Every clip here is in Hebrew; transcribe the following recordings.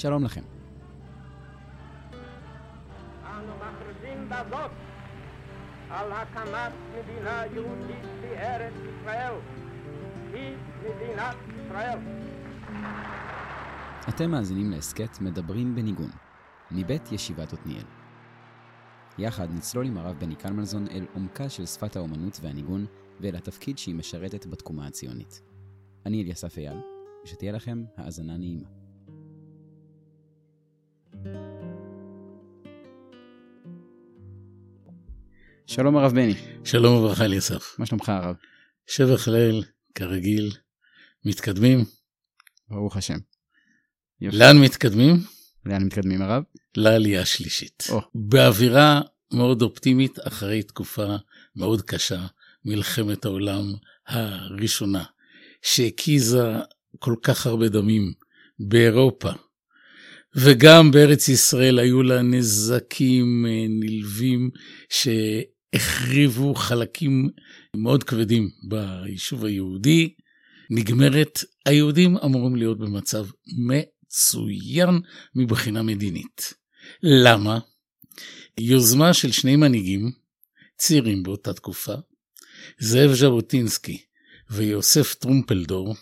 שלום לכם. אנו מכריזים בזאת על הקמת מדינה יהודית בארץ ישראל. היא מדינת ישראל. אתם מאזינים להסכת מדברים בניגון, מבית ישיבת עתניאל. יחד נצלול עם הרב בני קלמנזון אל עומקה של שפת האומנות והניגון ואל התפקיד שהיא משרתת בתקומה הציונית. אני אליסף אייל, ושתהיה לכם האזנה נעימה. שלום הרב בני, שלום וברכה אליסף. מה שלומך הרב? שבח ליל, כרגיל, מתקדמים. ברוך השם. יופי. לאן מתקדמים? לאן מתקדמים הרב? לעלייה השלישית. או. באווירה מאוד אופטימית אחרי תקופה מאוד קשה, מלחמת העולם הראשונה, שהקיזה כל כך הרבה דמים באירופה. וגם בארץ ישראל היו לה נזקים אה, נלווים שהחריבו חלקים מאוד כבדים ביישוב היהודי. נגמרת, היהודים אמורים להיות במצב מצוין מבחינה מדינית. למה? יוזמה של שני מנהיגים צעירים באותה תקופה, זאב ז'בוטינסקי ויוסף טרומפלדור,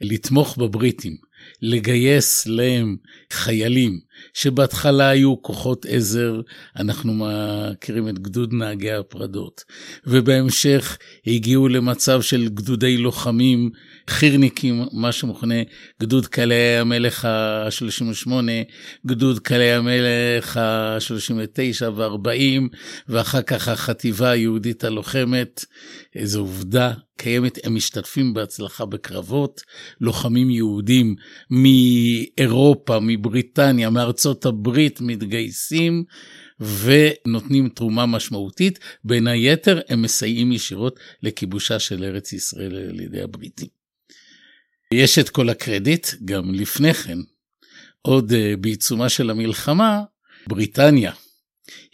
לתמוך בבריטים, לגייס להם חיילים שבהתחלה היו כוחות עזר, אנחנו מכירים את גדוד נהגי הפרדות, ובהמשך הגיעו למצב של גדודי לוחמים, חירניקים, מה שמכונה גדוד קלעי המלך ה-38, גדוד קלעי המלך ה-39 ו-40, ואחר כך החטיבה היהודית הלוחמת. איזו עובדה קיימת, הם משתתפים בהצלחה בקרבות, לוחמים יהודים מאירופה, מבריטניה, מארצות הברית מתגייסים ונותנים תרומה משמעותית. בין היתר, הם מסייעים ישירות לכיבושה של ארץ ישראל על ידי הבריטים. יש את כל הקרדיט, גם לפני כן, עוד אה, בעיצומה של המלחמה, בריטניה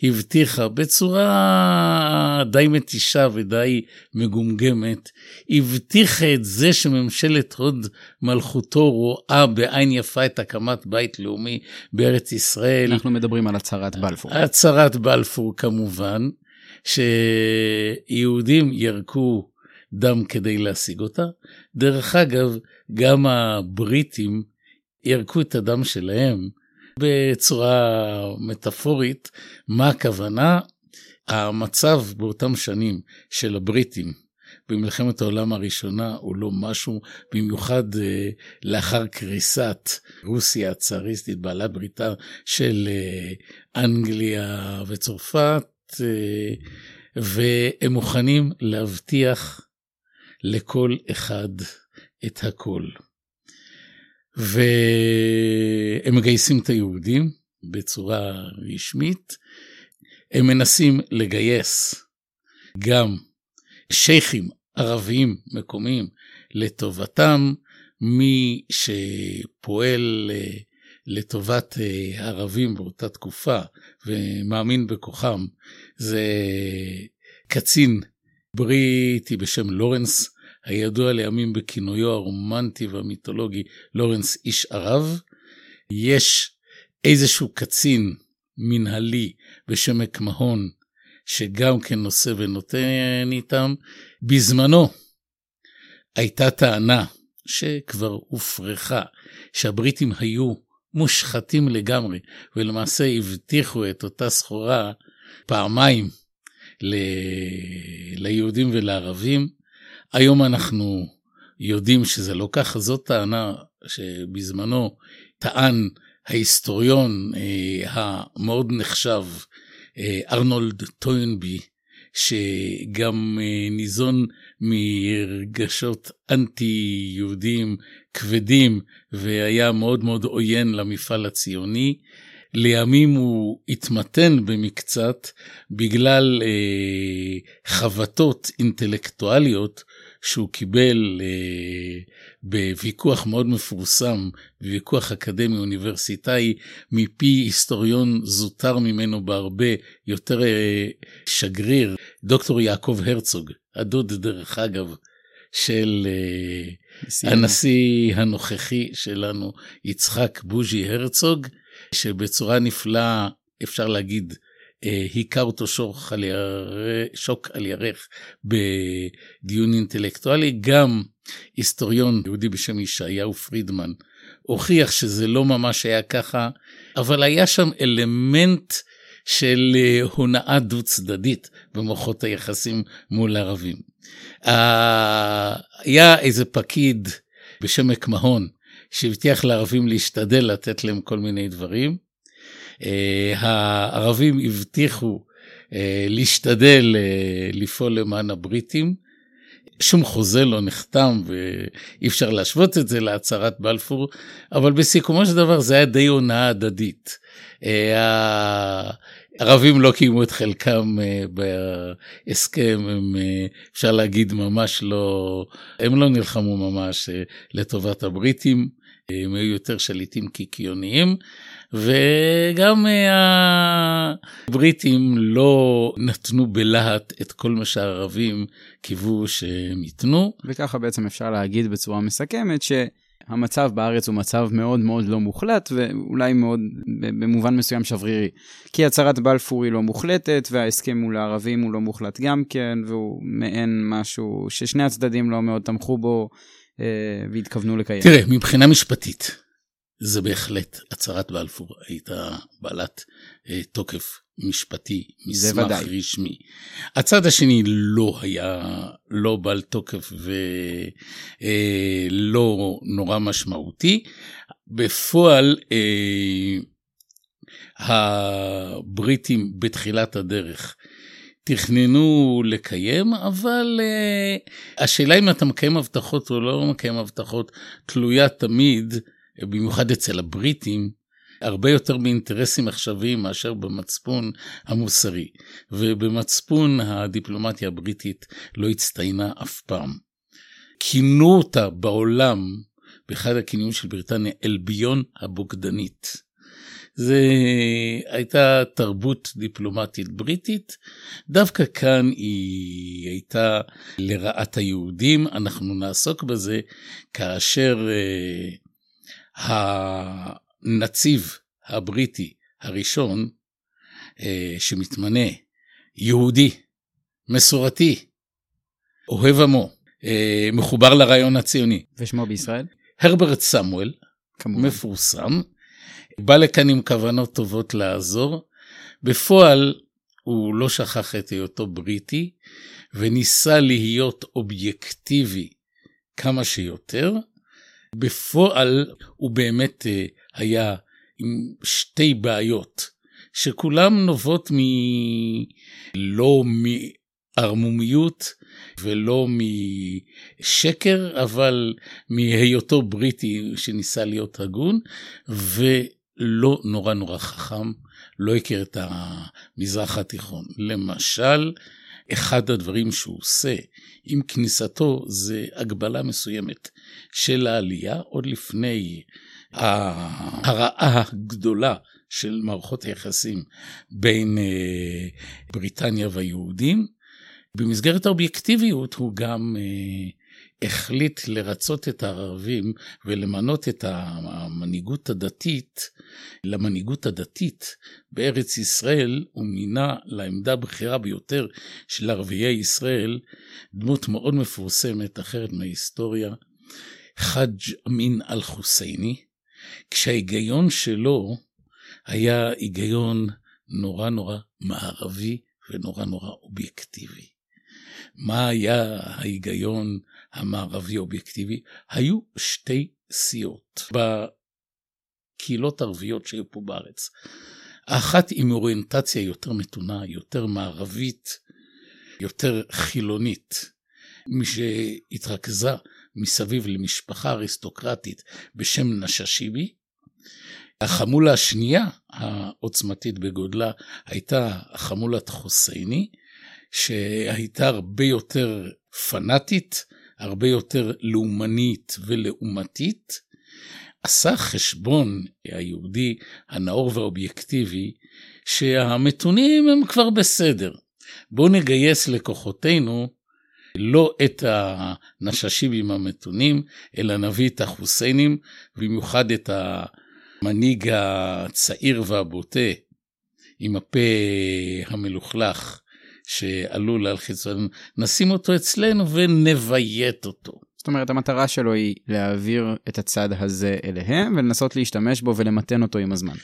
הבטיחה בצורה די מתישה ודי מגומגמת, הבטיחה את זה שממשלת הוד מלכותו רואה בעין יפה את הקמת בית לאומי בארץ ישראל. אנחנו מדברים על הצהרת בלפור. הצהרת בלפור כמובן, שיהודים ירקו דם כדי להשיג אותה. דרך אגב, גם הבריטים ירקו את הדם שלהם בצורה מטאפורית. מה הכוונה? המצב באותם שנים של הבריטים במלחמת העולם הראשונה הוא לא משהו, במיוחד אה, לאחר קריסת רוסיה הצאריסטית, בעלת בריתה של אה, אנגליה וצרפת, אה, והם מוכנים להבטיח לכל אחד את הכל. והם מגייסים את היהודים בצורה רשמית, הם מנסים לגייס גם שייחים ערביים מקומיים לטובתם, מי שפועל אה, לטובת אה, ערבים באותה תקופה ומאמין בכוחם זה קצין בריטי בשם לורנס, הידוע לימים בכינויו הרומנטי והמיתולוגי לורנס איש ערב. יש איזשהו קצין מנהלי בשם מקמהון, שגם כן נושא ונותן איתם. בזמנו הייתה טענה שכבר הופרכה, שהבריטים היו מושחתים לגמרי, ולמעשה הבטיחו את אותה סחורה פעמיים ל... ליהודים ולערבים. היום אנחנו יודעים שזה לא ככה, זאת טענה שבזמנו טען ההיסטוריון אה, המאוד נחשב אה, ארנולד טוינבי, שגם אה, ניזון מרגשות אנטי יהודים כבדים והיה מאוד מאוד עוין למפעל הציוני. לימים הוא התמתן במקצת בגלל אה, חבטות אינטלקטואליות שהוא קיבל אה, בוויכוח מאוד מפורסם, בוויכוח אקדמי אוניברסיטאי, מפי היסטוריון זוטר ממנו בהרבה, יותר אה, שגריר, דוקטור יעקב הרצוג, הדוד דרך אגב של אה, הנשיא. הנוכחי שלנו, יצחק בוז'י הרצוג, שבצורה נפלאה, אפשר להגיד, היכה אותו שוק על, ירח, שוק על ירך בדיון אינטלקטואלי. גם היסטוריון יהודי בשם ישעיהו פרידמן הוכיח שזה לא ממש היה ככה, אבל היה שם אלמנט של אה, הונאה דו צדדית במוחות היחסים מול הערבים. היה איזה פקיד בשם מקמהון שהבטיח לערבים להשתדל לתת להם כל מיני דברים. אה, הערבים הבטיחו אה, להשתדל לפעול למען הבריטים. שום חוזה לא נחתם ואי אפשר להשוות את זה להצהרת בלפור, אבל בסיכומו של דבר זה היה די הונאה הדדית. הערבים לא קיימו את חלקם אה, בהסכם, הם, אה, אפשר להגיד ממש לא, הם לא נלחמו ממש אה, לטובת הבריטים, הם היו יותר שליטים קיקיוניים, וגם הבריטים לא נתנו בלהט את כל מה שהערבים קיוו שהם ייתנו. וככה בעצם אפשר להגיד בצורה מסכמת ש... המצב בארץ הוא מצב מאוד מאוד לא מוחלט, ואולי מאוד במובן מסוים שברירי. כי הצהרת בלפור היא לא מוחלטת, וההסכם מול הערבים הוא לא מוחלט גם כן, והוא מעין משהו ששני הצדדים לא מאוד תמכו בו אה, והתכוונו לקיים. תראה, מבחינה משפטית, זה בהחלט, הצהרת בלפור הייתה בעלת אה, תוקף משפטי, מסמך רשמי. הצד השני לא היה, לא בעל תוקף ולא אה, נורא משמעותי. בפועל, אה, הבריטים בתחילת הדרך תכננו לקיים, אבל uh, השאלה אם אתה מקיים הבטחות או לא מקיים הבטחות תלויה תמיד, במיוחד אצל הבריטים, הרבה יותר באינטרסים עכשוויים מאשר במצפון המוסרי. ובמצפון הדיפלומטיה הבריטית לא הצטיינה אף פעם. כינו אותה בעולם, באחד הכינויים של בריטניה, אלביון הבוגדנית. זה הייתה תרבות דיפלומטית בריטית, דווקא כאן היא הייתה לרעת היהודים, אנחנו נעסוק בזה כאשר uh, הנציב הבריטי הראשון אה, שמתמנה, יהודי, מסורתי, אוהב עמו, אה, מחובר לרעיון הציוני. ושמו בישראל? הרברט סמואל, כמובן. מפורסם, בא לכאן עם כוונות טובות לעזור. בפועל הוא לא שכח את היותו בריטי, וניסה להיות אובייקטיבי כמה שיותר. בפועל הוא באמת אה, היה עם שתי בעיות, שכולם נובעות מ... לא מערמומיות ולא משקר, אבל מהיותו בריטי שניסה להיות הגון, ולא נורא נורא חכם, לא הכיר את המזרח התיכון. למשל, אחד הדברים שהוא עושה עם כניסתו זה הגבלה מסוימת של העלייה, עוד לפני הרעה הגדולה של מערכות היחסים בין אה, בריטניה והיהודים. במסגרת האובייקטיביות הוא גם אה, החליט לרצות את הערבים ולמנות את המנהיגות הדתית למנהיגות הדתית בארץ ישראל, הוא מינה לעמדה הבכירה ביותר של ערביי ישראל דמות מאוד מפורסמת אחרת מההיסטוריה, חאג' אמין אל-חוסייני, כשההיגיון שלו היה היגיון נורא נורא מערבי ונורא נורא אובייקטיבי. מה היה ההיגיון המערבי אובייקטיבי? היו שתי סיעות בקהילות ערביות שהיו פה בארץ. האחת עם אוריינטציה יותר מתונה, יותר מערבית, יותר חילונית, מי שהתרכזה מסביב למשפחה אריסטוקרטית בשם נששיבי. החמולה השנייה העוצמתית בגודלה הייתה החמולת חוסייני, שהייתה הרבה יותר פנאטית, הרבה יותר לאומנית ולעומתית. עשה חשבון היהודי הנאור והאובייקטיבי שהמתונים הם כבר בסדר. בואו נגייס לכוחותינו לא את הנששיבים המתונים, אלא נביא את החוסיינים, במיוחד את המנהיג הצעיר והבוטה, עם הפה המלוכלך, שעלול על חיצון, נשים אותו אצלנו ונביית אותו. זאת אומרת, המטרה שלו היא להעביר את הצד הזה אליהם ולנסות להשתמש בו ולמתן אותו עם הזמן.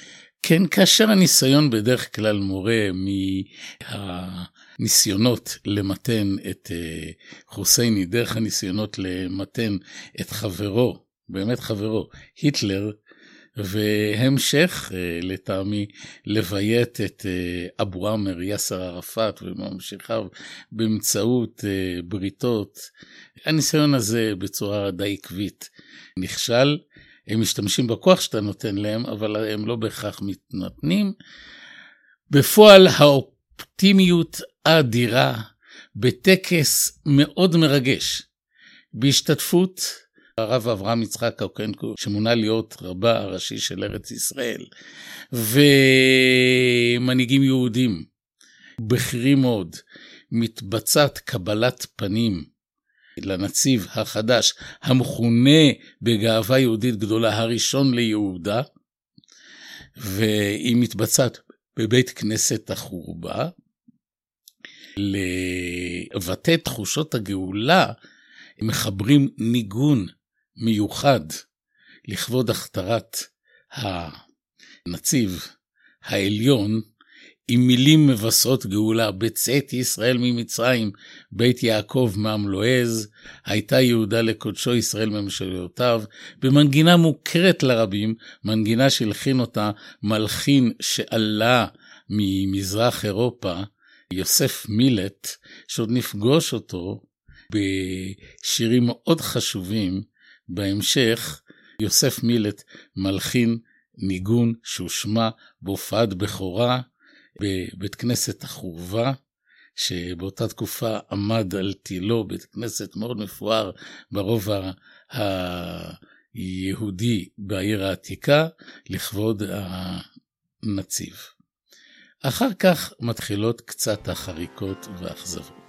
כן, כאשר הניסיון בדרך כלל מורה מהניסיונות למתן את אה, חוסייני, דרך הניסיונות למתן את חברו, באמת חברו, היטלר, והמשך אה, לטעמי לביית את אה, אבו עמר יאסר ערפאת וממשיכיו באמצעות בריתות. הניסיון הזה בצורה די עקבית נכשל. הם משתמשים בכוח שאתה נותן להם, אבל הם לא בהכרח מתנתנים. בפועל האופטימיות האדירה בטקס מאוד מרגש, בהשתתפות הרב אברהם יצחק אוקנקו, שמונה להיות רבה הראשי של ארץ ישראל, ומנהיגים יהודים בכירים מאוד, מתבצעת קבלת פנים לנציב החדש, המכונה בגאווה יהודית גדולה הראשון ליהודה, והיא מתבצעת בבית כנסת החורבה. לבטא תחושות הגאולה, מחברים ניגון מיוחד לכבוד הכתרת הנציב העליון עם מילים מבשרות גאולה, בצאת ישראל ממצרים, בית יעקב מעם לועז, הייתה יהודה לקודשו ישראל ממשלותיו, במנגינה מוכרת לרבים, מנגינה שהלחין אותה מלחין שעלה ממזרח אירופה, יוסף מילט, שעוד נפגוש אותו בשירים מאוד חשובים בהמשך, יוסף מילט מלחין ניגון שהושמע בהופעת בכורה, בבית כנסת החורבה, שבאותה תקופה עמד על תילו, בית כנסת מאוד מפואר ברובע היהודי בעיר העתיקה, לכבוד הנציב. אחר כך מתחילות קצת החריקות והאכזבות.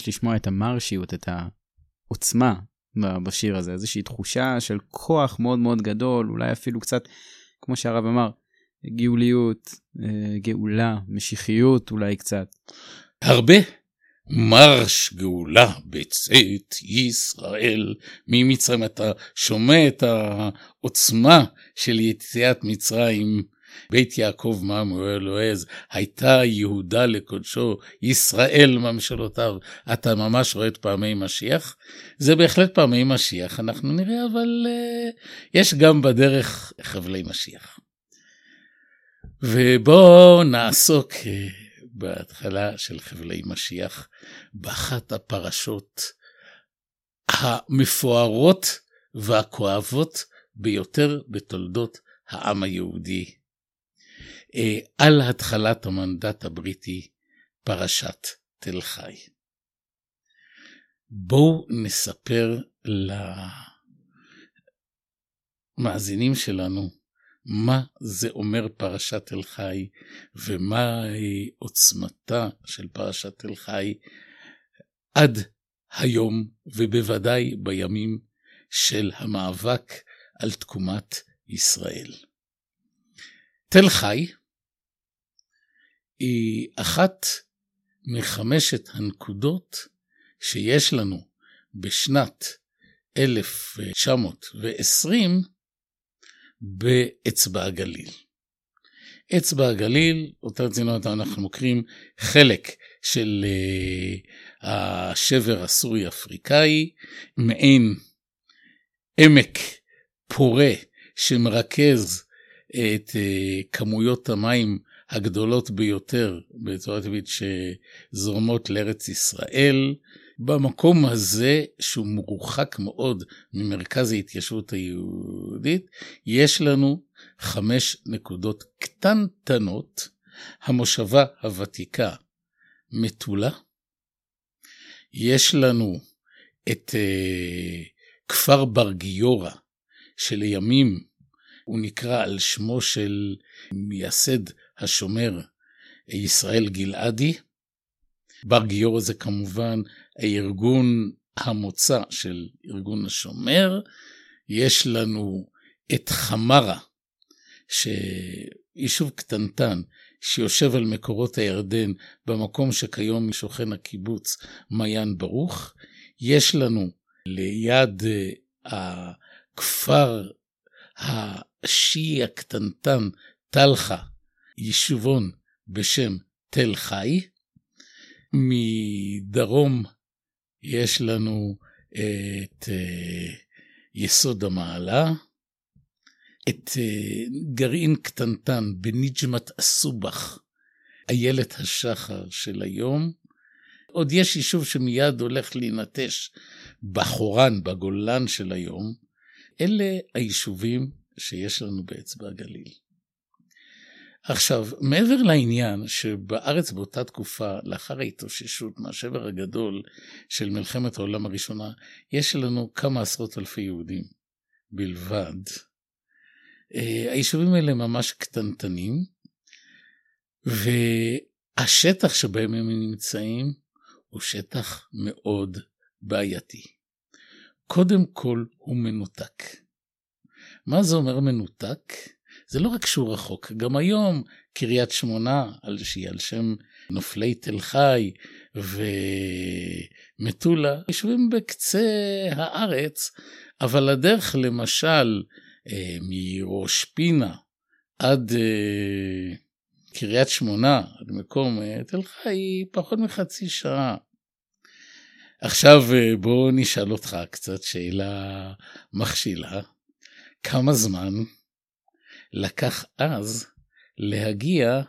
ממש לשמוע את המרשיות, את העוצמה בשיר הזה, איזושהי תחושה של כוח מאוד מאוד גדול, אולי אפילו קצת, כמו שהרב אמר, גאוליות, אה, גאולה, משיחיות אולי קצת. הרבה. מרש גאולה בצאת ישראל ממצרים. אתה שומע את העוצמה של יציאת מצרים בית יעקב מעם אלוהז, הייתה יהודה לקודשו, ישראל ממשלותיו. אתה ממש רואה את פעמי משיח? זה בהחלט פעמי משיח, אנחנו נראה, אבל uh, יש גם בדרך חבלי משיח. ובואו נעסוק אה, בהתחלה של חבלי משיח באחת הפרשות המפוארות והכואבות ביותר בתולדות העם היהודי. אה, על התחלת המנדט הבריטי, פרשת תל חי. בואו נספר למאזינים שלנו מה זה אומר פרשת תל חי ומהי עוצמתה של פרשת תל חי עד היום ובוודאי בימים של המאבק על תקומת ישראל. תל חי היא אחת מחמשת הנקודות שיש לנו בשנת 1920 באצבע הגליל. אצבע הגליל, אותה רצינות אנחנו מוכרים חלק של uh, השבר הסורי-אפריקאי, מעין עמק פורה שמרכז את uh, כמויות המים הגדולות ביותר בצורה טבעית שזורמות לארץ ישראל. במקום הזה, שהוא מרוחק מאוד ממרכז ההתיישבות היהודית, יש לנו חמש נקודות קטנטנות. המושבה הוותיקה מטולה, יש לנו את uh, כפר בר גיורא, שלימים הוא נקרא על שמו של מייסד השומר ישראל גלעדי. בר גיורא זה כמובן הארגון המוצא של ארגון השומר. יש לנו את חמרה, שיישוב קטנטן שיושב על מקורות הירדן במקום שכיום שוכן הקיבוץ מעיין ברוך. יש לנו ליד אה, הכפר השיעי הקטנטן טלחה, יישובון בשם תל חי. מדרום יש לנו את אה, יסוד המעלה, את אה, גרעין קטנטן בניג'מת אסובח, איילת השחר של היום. עוד יש יישוב שמיד הולך להינטש בחורן, בגולן של היום. אלה היישובים שיש לנו באצבע הגליל. עכשיו, מעבר לעניין שבארץ באותה תקופה, לאחר ההתאוששות מהשבר הגדול של מלחמת העולם הראשונה, יש לנו כמה עשרות אלפי יהודים בלבד. אה, היישובים האלה ממש קטנטנים, והשטח שבהם הם נמצאים הוא שטח מאוד בעייתי. קודם כל הוא מנותק. מה זה אומר מנותק? זה לא רק שהוא רחוק, גם היום קריית שמונה, שהיא על שם נופלי תל חי ומטולה, יושבים בקצה הארץ, אבל הדרך למשל אה, מראש פינה עד אה, קריית שמונה, עד מקום אה, תל חי, היא פחות מחצי שעה. עכשיו בוא נשאל אותך קצת שאלה מכשילה. כמה זמן לקח אז להגיע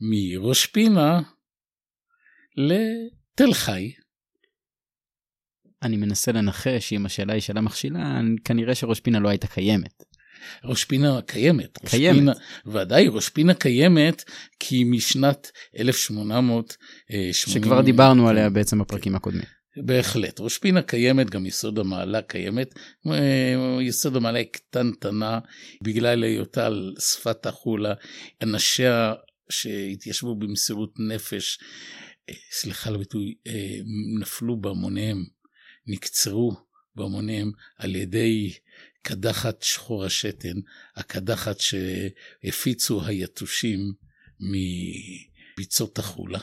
מראש פינה לתל חי. אני מנסה לנחש אם השאלה היא שאלה מכשילה, כנראה שראש פינה לא הייתה קיימת. ראש פינה קיימת. קיימת. פינה, ודאי, ראש פינה קיימת כי משנת 1880... שכבר דיברנו עליה בעצם בפרקים הקודמים. בהחלט. ראש פינה קיימת, גם יסוד המעלה קיימת. אה, יסוד המעלה היא קטנטנה בגלל היותה על שפת החולה. אנשיה שהתיישבו במסירות נפש, אה, סליחה על הביטוי, אה, נפלו בהמוניהם, נקצרו בהמוניהם על ידי קדחת שחור השתן, הקדחת שהפיצו היתושים מביצות החולה,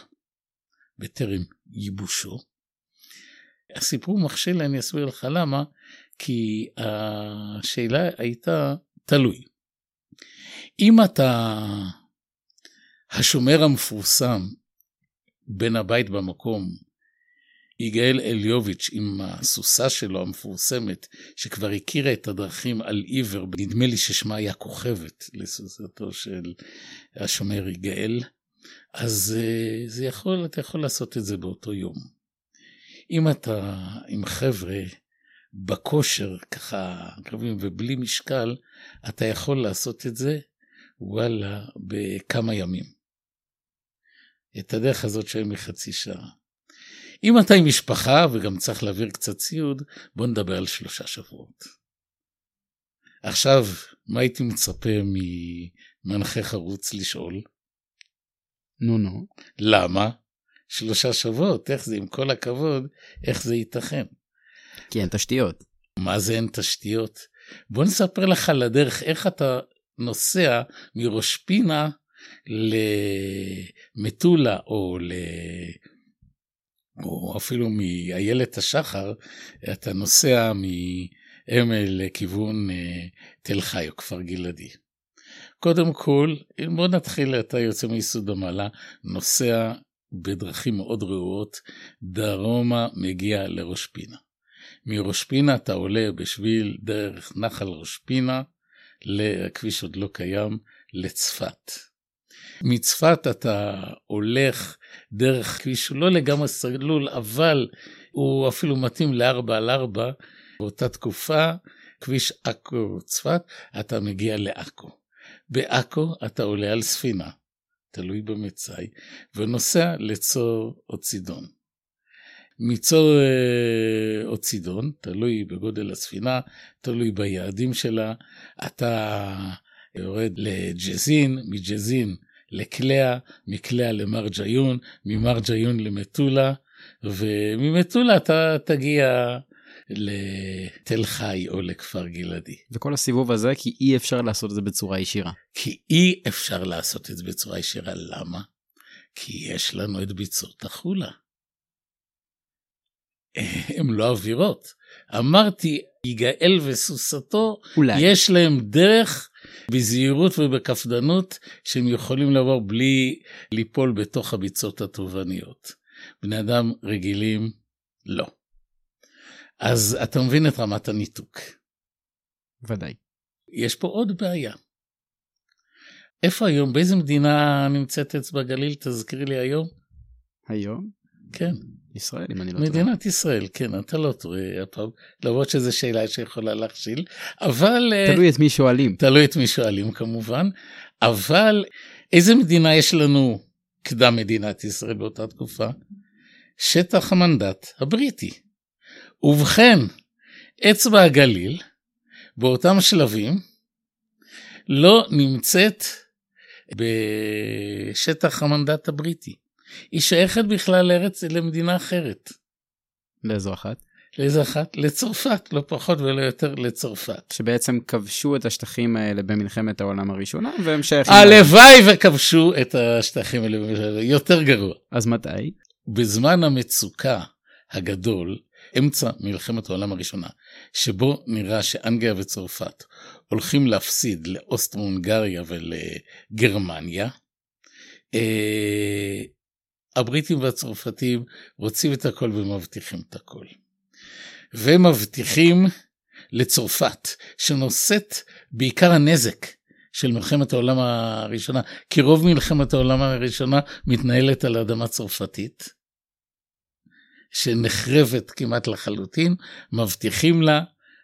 בטרם ייבושו. הסיפור מכשיל, אני אסביר לך למה, כי השאלה הייתה תלוי. אם אתה השומר המפורסם בן הבית במקום, יגאל אליוביץ' עם הסוסה שלו המפורסמת, שכבר הכירה את הדרכים על עיוור, נדמה לי ששמה היה כוכבת לסוסתו של השומר יגאל, אז אה, זה יכול, אתה יכול לעשות את זה באותו יום. אם אתה עם חבר'ה בכושר, ככה קרבים ובלי משקל, אתה יכול לעשות את זה, וואלה, בכמה ימים. את הדרך הזאת שהם מחצי שעה. אם אתה עם משפחה וגם צריך להעביר קצת ציוד, בוא נדבר על שלושה שבועות. עכשיו, מה הייתי מצפה ממנחה חרוץ לשאול? נו נו. למה? שלושה שבועות, איך זה, עם כל הכבוד, איך זה ייתכן? כי אין תשתיות. מה זה אין תשתיות? בוא נספר לך על הדרך, איך אתה נוסע מראש פינה למטולה או ל... או אפילו מאיילת השחר, אתה נוסע מאמל לכיוון אה, תל חי או כפר גלעדי. קודם כל, בוא נתחיל, אתה יוצא מיסוד המעלה, נוסע בדרכים מאוד רעועות, דרומה מגיע לראש פינה. מראש פינה אתה עולה בשביל דרך נחל ראש פינה, לכביש עוד לא קיים, לצפת. מצפת אתה הולך דרך כביש לא לגמרי סלול, אבל הוא אפילו מתאים לארבע על ארבע. באותה תקופה, כביש עכו צפת, אתה מגיע לעכו. בעכו אתה עולה על ספינה, תלוי במצאי, ונוסע לצור או צידון. מצור אה, או צידון, תלוי בגודל הספינה, תלוי ביעדים שלה, אתה יורד לג'זין, מג'זין לקלע, מקלע למרג'יון, ממרג'יון למטולה, וממטולה אתה תגיע לתל חי או לכפר גלעדי. וכל הסיבוב הזה כי אי אפשר לעשות את זה בצורה ישירה. כי אי אפשר לעשות את זה בצורה ישירה, למה? כי יש לנו את ביצות החולה. הן לא אווירות. אמרתי, יגאל וסוסתו, אולי. יש להם דרך בזהירות ובקפדנות שהם יכולים לעבור בלי ליפול בתוך הביצות התובעניות. בני אדם רגילים, לא. אז אתה מבין את רמת הניתוק. ודאי. יש פה עוד בעיה. איפה היום? באיזה מדינה נמצאת אצבע גליל? תזכירי לי היום. היום? כן. ישראל, אם אני לא טועה. מדינת ישראל, כן, אתה לא טועה הפעם, למרות שזו שאלה שיכולה להכשיל, אבל... אה, תלוי את מי שואלים. תלוי את מי שואלים כמובן, אבל איזה מדינה יש לנו קדם מדינת ישראל באותה תקופה? שטח המנדט הבריטי. ובכן, אצבע הגליל, באותם שלבים, לא נמצאת בשטח המנדט הבריטי. היא שייכת בכלל לארץ, למדינה אחרת. לאיזו אחת? לאיזו אחת? לצרפת, לא פחות ולא יותר לצרפת. שבעצם כבשו את השטחים האלה במלחמת העולם הראשונה, והם שייכים... הלוואי וכבשו את השטחים האלה, יותר גרוע. אז מתי? בזמן המצוקה הגדול, אמצע מלחמת העולם הראשונה, שבו נראה שאנגליה וצרפת הולכים להפסיד לאוסטרו-הונגריה ולגרמניה, אה, הבריטים והצרפתים רוצים את הכל ומבטיחים את הכל. ומבטיחים לצרפת, שנושאת בעיקר הנזק של מלחמת העולם הראשונה, כי רוב מלחמת העולם הראשונה מתנהלת על אדמה צרפתית, שנחרבת כמעט לחלוטין, מבטיחים לה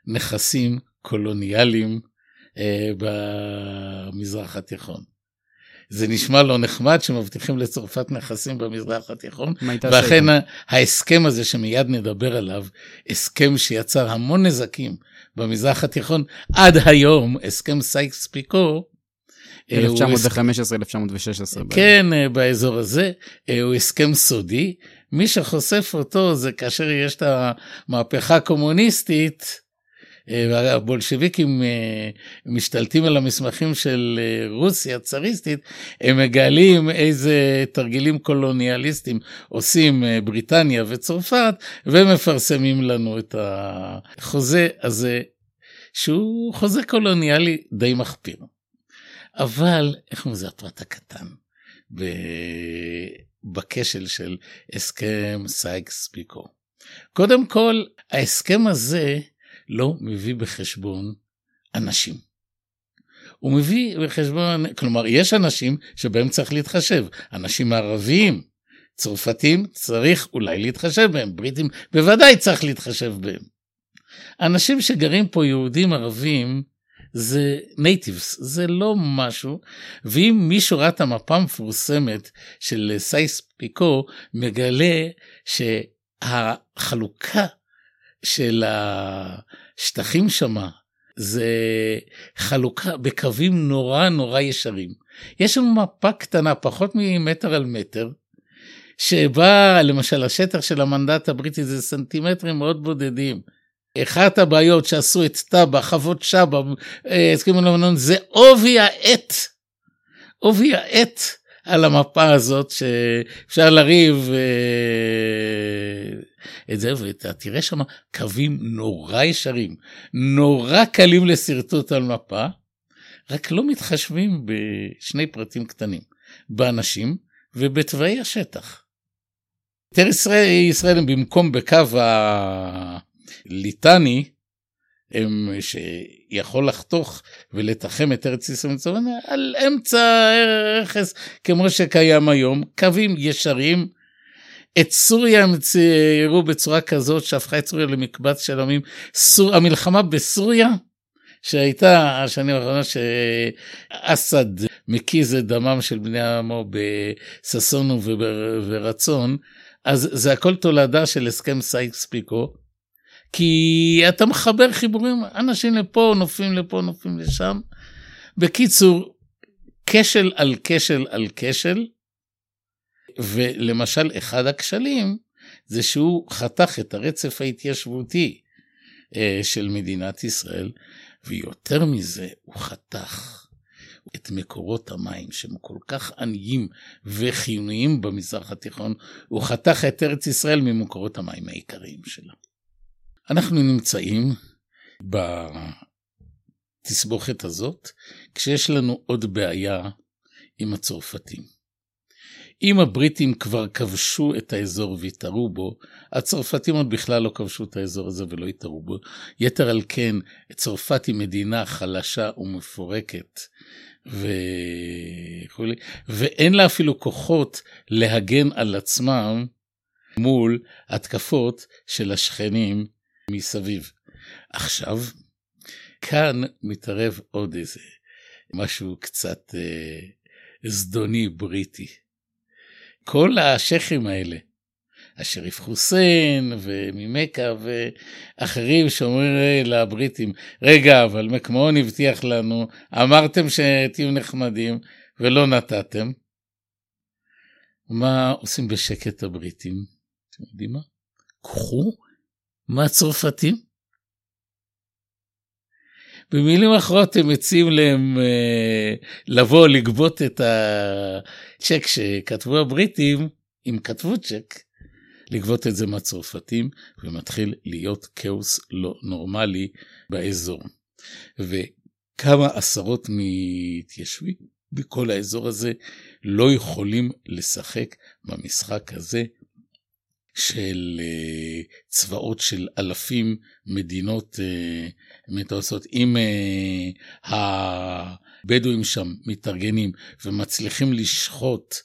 נכסים קולוניאליים אה, במזרח התיכון. זה נשמע לא נחמד שמבטיחים לצרפת נכסים במזרח התיכון, ואכן ההסכם הזה שמיד נדבר עליו, הסכם שיצר המון נזקים במזרח התיכון, עד היום, הסכם סייקס פיקו, 1915-1916. כן, אה, באזור הזה, אה, הוא הסכם סודי. מי שחושף אותו זה כאשר יש את המהפכה הקומוניסטית, והבולשביקים אה, משתלטים על המסמכים של אה, רוסיה הצאריסטית, הם מגלים איזה תרגילים קולוניאליסטים עושים אה, בריטניה וצרפת, ומפרסמים לנו את החוזה הזה, שהוא חוזה קולוניאלי די מחפיר. אבל, איך אומרים, זה הפרט הקטן. בכשל של הסכם סייקס פיקו. קודם כל, ההסכם הזה לא מביא בחשבון אנשים. הוא מביא בחשבון, כלומר, יש אנשים שבהם צריך להתחשב, אנשים ערבים, צרפתים, צריך אולי להתחשב בהם, בריטים בוודאי צריך להתחשב בהם. אנשים שגרים פה, יהודים, ערבים, זה natives, זה לא משהו, ואם מישהו ראה את המפה המפורסמת של סייקס פיקו, מגלה שהחלוקה של השטחים שמה, זה חלוקה בקווים נורא נורא ישרים. יש לנו מפה קטנה, פחות ממטר על מטר, שבה למשל השטח של המנדט הבריטי זה סנטימטרים מאוד בודדים. אחת הבעיות שעשו את טאבה, חוות שבא, אה, הסכימו לבנון, זה עובי העט. עובי העט על המפה הזאת שאפשר לריב אה, את זה, ואתה תראה שם קווים נורא ישרים, נורא קלים לשרטוט על מפה, רק לא מתחשבים בשני פרטים קטנים, באנשים ובתוואי השטח. יותר ישראל, ישראל במקום בקו הליטני, הם שיכול לחתוך ולתחם את ארץ ישראל מצורנה על אמצע הרכס כמו שקיים היום, קווים ישרים. את סוריה הם ציירו בצורה כזאת שהפכה את סוריה למקבץ של עמים. סור, המלחמה בסוריה שהייתה השנים האחרונות שאסד מקיז את דמם של בני עמו בששון וברצון, אז זה הכל תולדה של הסכם סייקס פיקו. כי אתה מחבר חיבורים, אנשים לפה, נופים לפה, נופים לשם. בקיצור, כשל על כשל על כשל, ולמשל, אחד הכשלים זה שהוא חתך את הרצף ההתיישבותי אה, של מדינת ישראל, ויותר מזה, הוא חתך את מקורות המים, שהם כל כך עניים וחיוניים במזרח התיכון, הוא חתך את ארץ ישראל ממקורות המים העיקריים שלה. אנחנו נמצאים בתסבוכת הזאת, כשיש לנו עוד בעיה עם הצרפתים. אם הבריטים כבר כבשו את האזור והתערו בו, הצרפתים עוד בכלל לא כבשו את האזור הזה ולא התערו בו. יתר על כן, צרפת היא מדינה חלשה ומפורקת, וכולי, ואין לה אפילו כוחות להגן על עצמם מול התקפות של השכנים מסביב. עכשיו, כאן מתערב עוד איזה משהו קצת אה, זדוני בריטי. כל השייחים האלה, השריף חוסיין וממכה ואחרים שאומרים לבריטים, רגע, אבל מקמהון הבטיח לנו, אמרתם שתהיו נחמדים ולא נתתם. מה עושים בשקט הבריטים? אתם יודעים מה? קחו מהצרפתים. במילים אחרות הם מציעים להם אה, לבוא לגבות את הצ'ק שכתבו הבריטים, אם כתבו צ'ק, לגבות את זה מהצרפתים, ומתחיל להיות כאוס לא נורמלי באזור. וכמה עשרות מתיישבים בכל האזור הזה לא יכולים לשחק במשחק הזה של uh, צבאות של אלפים מדינות uh, מתועשות. אם uh, הבדואים שם מתארגנים ומצליחים לשחוט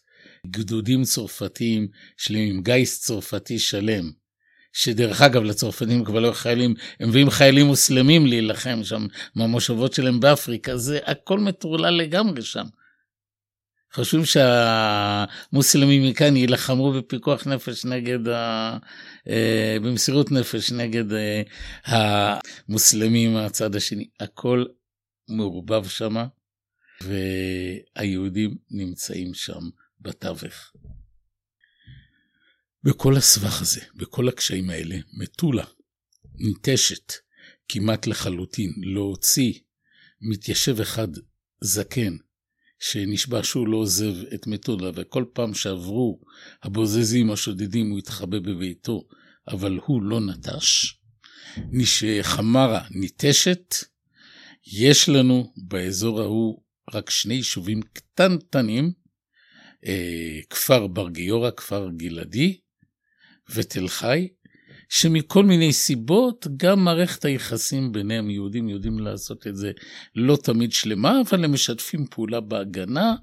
גדודים צרפתיים שלמים, גיס צרפתי שלם, שדרך אגב לצרפתים כבר לא חיילים, הם מביאים חיילים מוסלמים להילחם שם מהמושבות שלהם באפריקה, זה הכל מטורלל לגמרי שם. חושבים שהמוסלמים מכאן יילחמו בפיקוח נפש נגד, ה... אה, במסירות נפש נגד אה, המוסלמים מהצד השני. הכל מעורבב שם, והיהודים נמצאים שם בתווך. בכל הסבך הזה, בכל הקשיים האלה, מטולה ניטשת כמעט לחלוטין להוציא מתיישב אחד זקן שנשבע שהוא לא עוזב את מטולה, וכל פעם שעברו הבוזזים השודדים הוא התחבא בביתו, אבל הוא לא נטש. חמרה ניטשת, יש לנו באזור ההוא רק שני יישובים קטנטנים, אה, כפר בר גיורא, כפר גלעדי ותל חי, שמכל מיני סיבות, גם מערכת היחסים ביניהם, יהודים יודעים לעשות את זה לא תמיד שלמה, אבל הם משתפים פעולה בהגנה,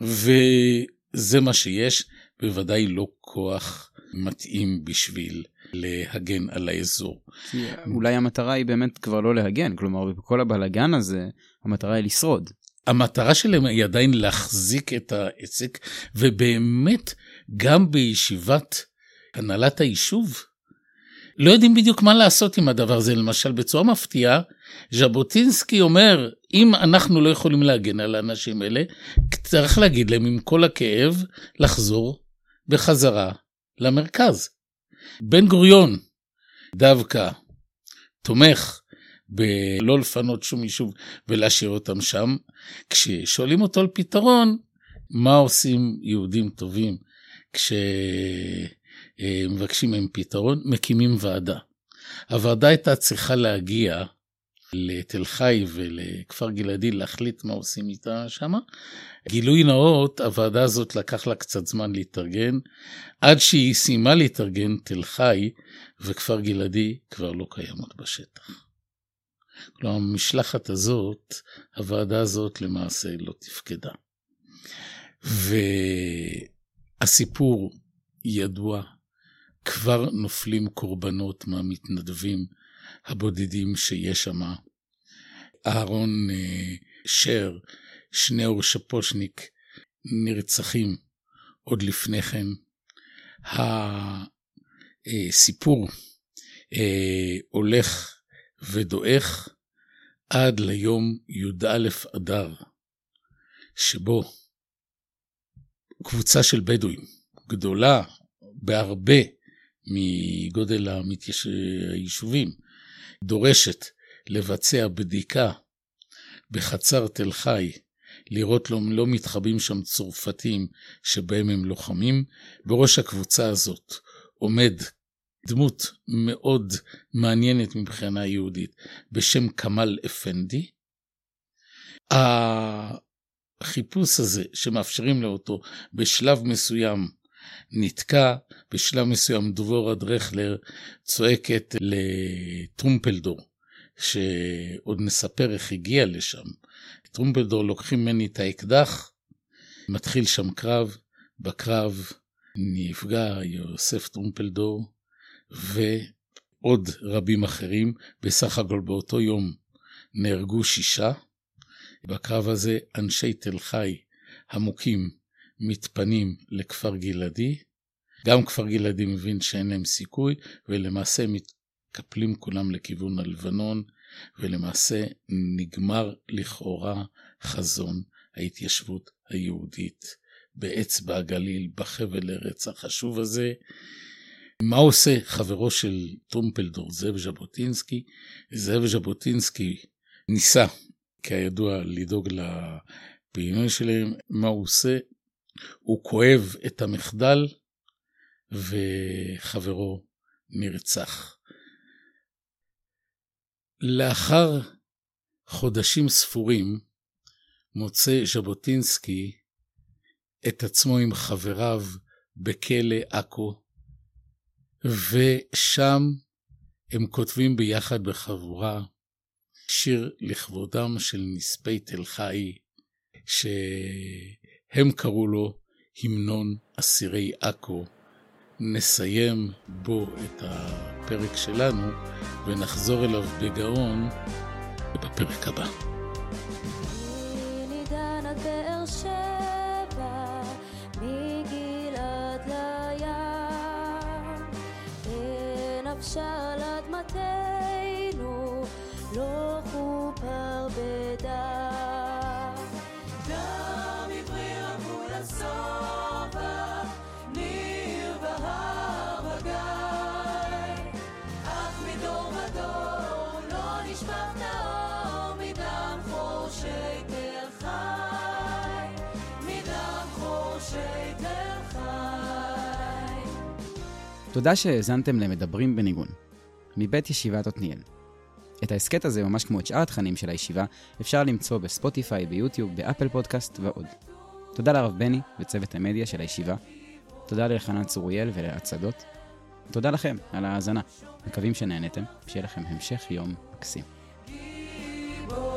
וזה מה שיש, בוודאי לא כוח מתאים בשביל להגן על האזור. אולי המטרה היא באמת כבר לא להגן, כלומר, בכל הבלגן הזה, המטרה היא לשרוד. המטרה שלהם היא עדיין להחזיק את העסק, ובאמת, גם בישיבת הנהלת היישוב, לא יודעים בדיוק מה לעשות עם הדבר הזה. למשל, בצורה מפתיעה, ז'בוטינסקי אומר, אם אנחנו לא יכולים להגן על האנשים האלה, צריך להגיד להם עם כל הכאב, לחזור בחזרה למרכז. בן גוריון דווקא תומך בלא לפנות שום יישוב ולהשאיר אותם שם. כששואלים אותו על פתרון, מה עושים יהודים טובים כשמבקשים מהם פתרון? מקימים ועדה. הוועדה הייתה צריכה להגיע לתל חי ולכפר גלעדי להחליט מה עושים איתה שמה. גילוי נאות, הוועדה הזאת לקח לה קצת זמן להתארגן. עד שהיא סיימה להתארגן, תל חי וכפר גלעדי כבר לא קיימות בשטח. כלומר, המשלחת הזאת, הוועדה הזאת למעשה לא תפקדה. והסיפור ידוע, כבר נופלים קורבנות מהמתנדבים הבודדים שיש שם. אהרון אה, שר, שניאור שפושניק, נרצחים עוד לפני כן. הסיפור אה, הולך ודועך עד ליום י"א אדר, שבו קבוצה של בדואים, גדולה בהרבה מגודל המתייש... היישובים, דורשת לבצע בדיקה בחצר תל חי, לראות לא, לא מתחבאים שם צרפתים שבהם הם לוחמים. בראש הקבוצה הזאת עומד דמות מאוד מעניינת מבחינה יהודית בשם כמאל אפנדי. החיפוש הזה שמאפשרים לו אותו בשלב מסוים נתקע, בשלב מסוים דבורה דרכלר צועקת לטרומפלדור, שעוד נספר איך הגיע לשם. טרומפלדור לוקחים ממני את האקדח, מתחיל שם קרב, בקרב נפגע יוסף טרומפלדור, ועוד רבים אחרים. בסך הכל באותו יום נהרגו שישה. בקרב הזה אנשי תל חי המוכים מתפנים לכפר גלעדי. גם כפר גלעדי מבין שאין להם סיכוי, ולמעשה מתקפלים כולם לכיוון הלבנון, ולמעשה נגמר לכאורה חזון ההתיישבות היהודית באצבע הגליל, בחבל ארץ החשוב הזה. מה עושה חברו של טרומפלדור, זאב ז'בוטינסקי? זאב ז'בוטינסקי ניסה, כידוע, לדאוג לפעילות שלהם. מה הוא עושה? הוא כואב את המחדל, וחברו נרצח. לאחר חודשים ספורים מוצא ז'בוטינסקי את עצמו עם חבריו בכלא עכו, ושם הם כותבים ביחד בחבורה שיר לכבודם של נספי תל חי, שהם קראו לו המנון אסירי עכו. נסיים בו את הפרק שלנו ונחזור אליו בגאון בפרק הבא. אדמתנו תודה שהאזנתם למדברים בניגון, מבית ישיבת עתניאל. את ההסכת הזה, ממש כמו את שאר התכנים של הישיבה, אפשר למצוא בספוטיפיי, ביוטיוב, באפל פודקאסט ועוד. תודה לרב בני וצוות המדיה של הישיבה. תודה לאלחנן צוריאל ולאלעד שדות. תודה לכם על ההאזנה. מקווים שנהנתם, שיהיה לכם המשך יום מקסים. גיבור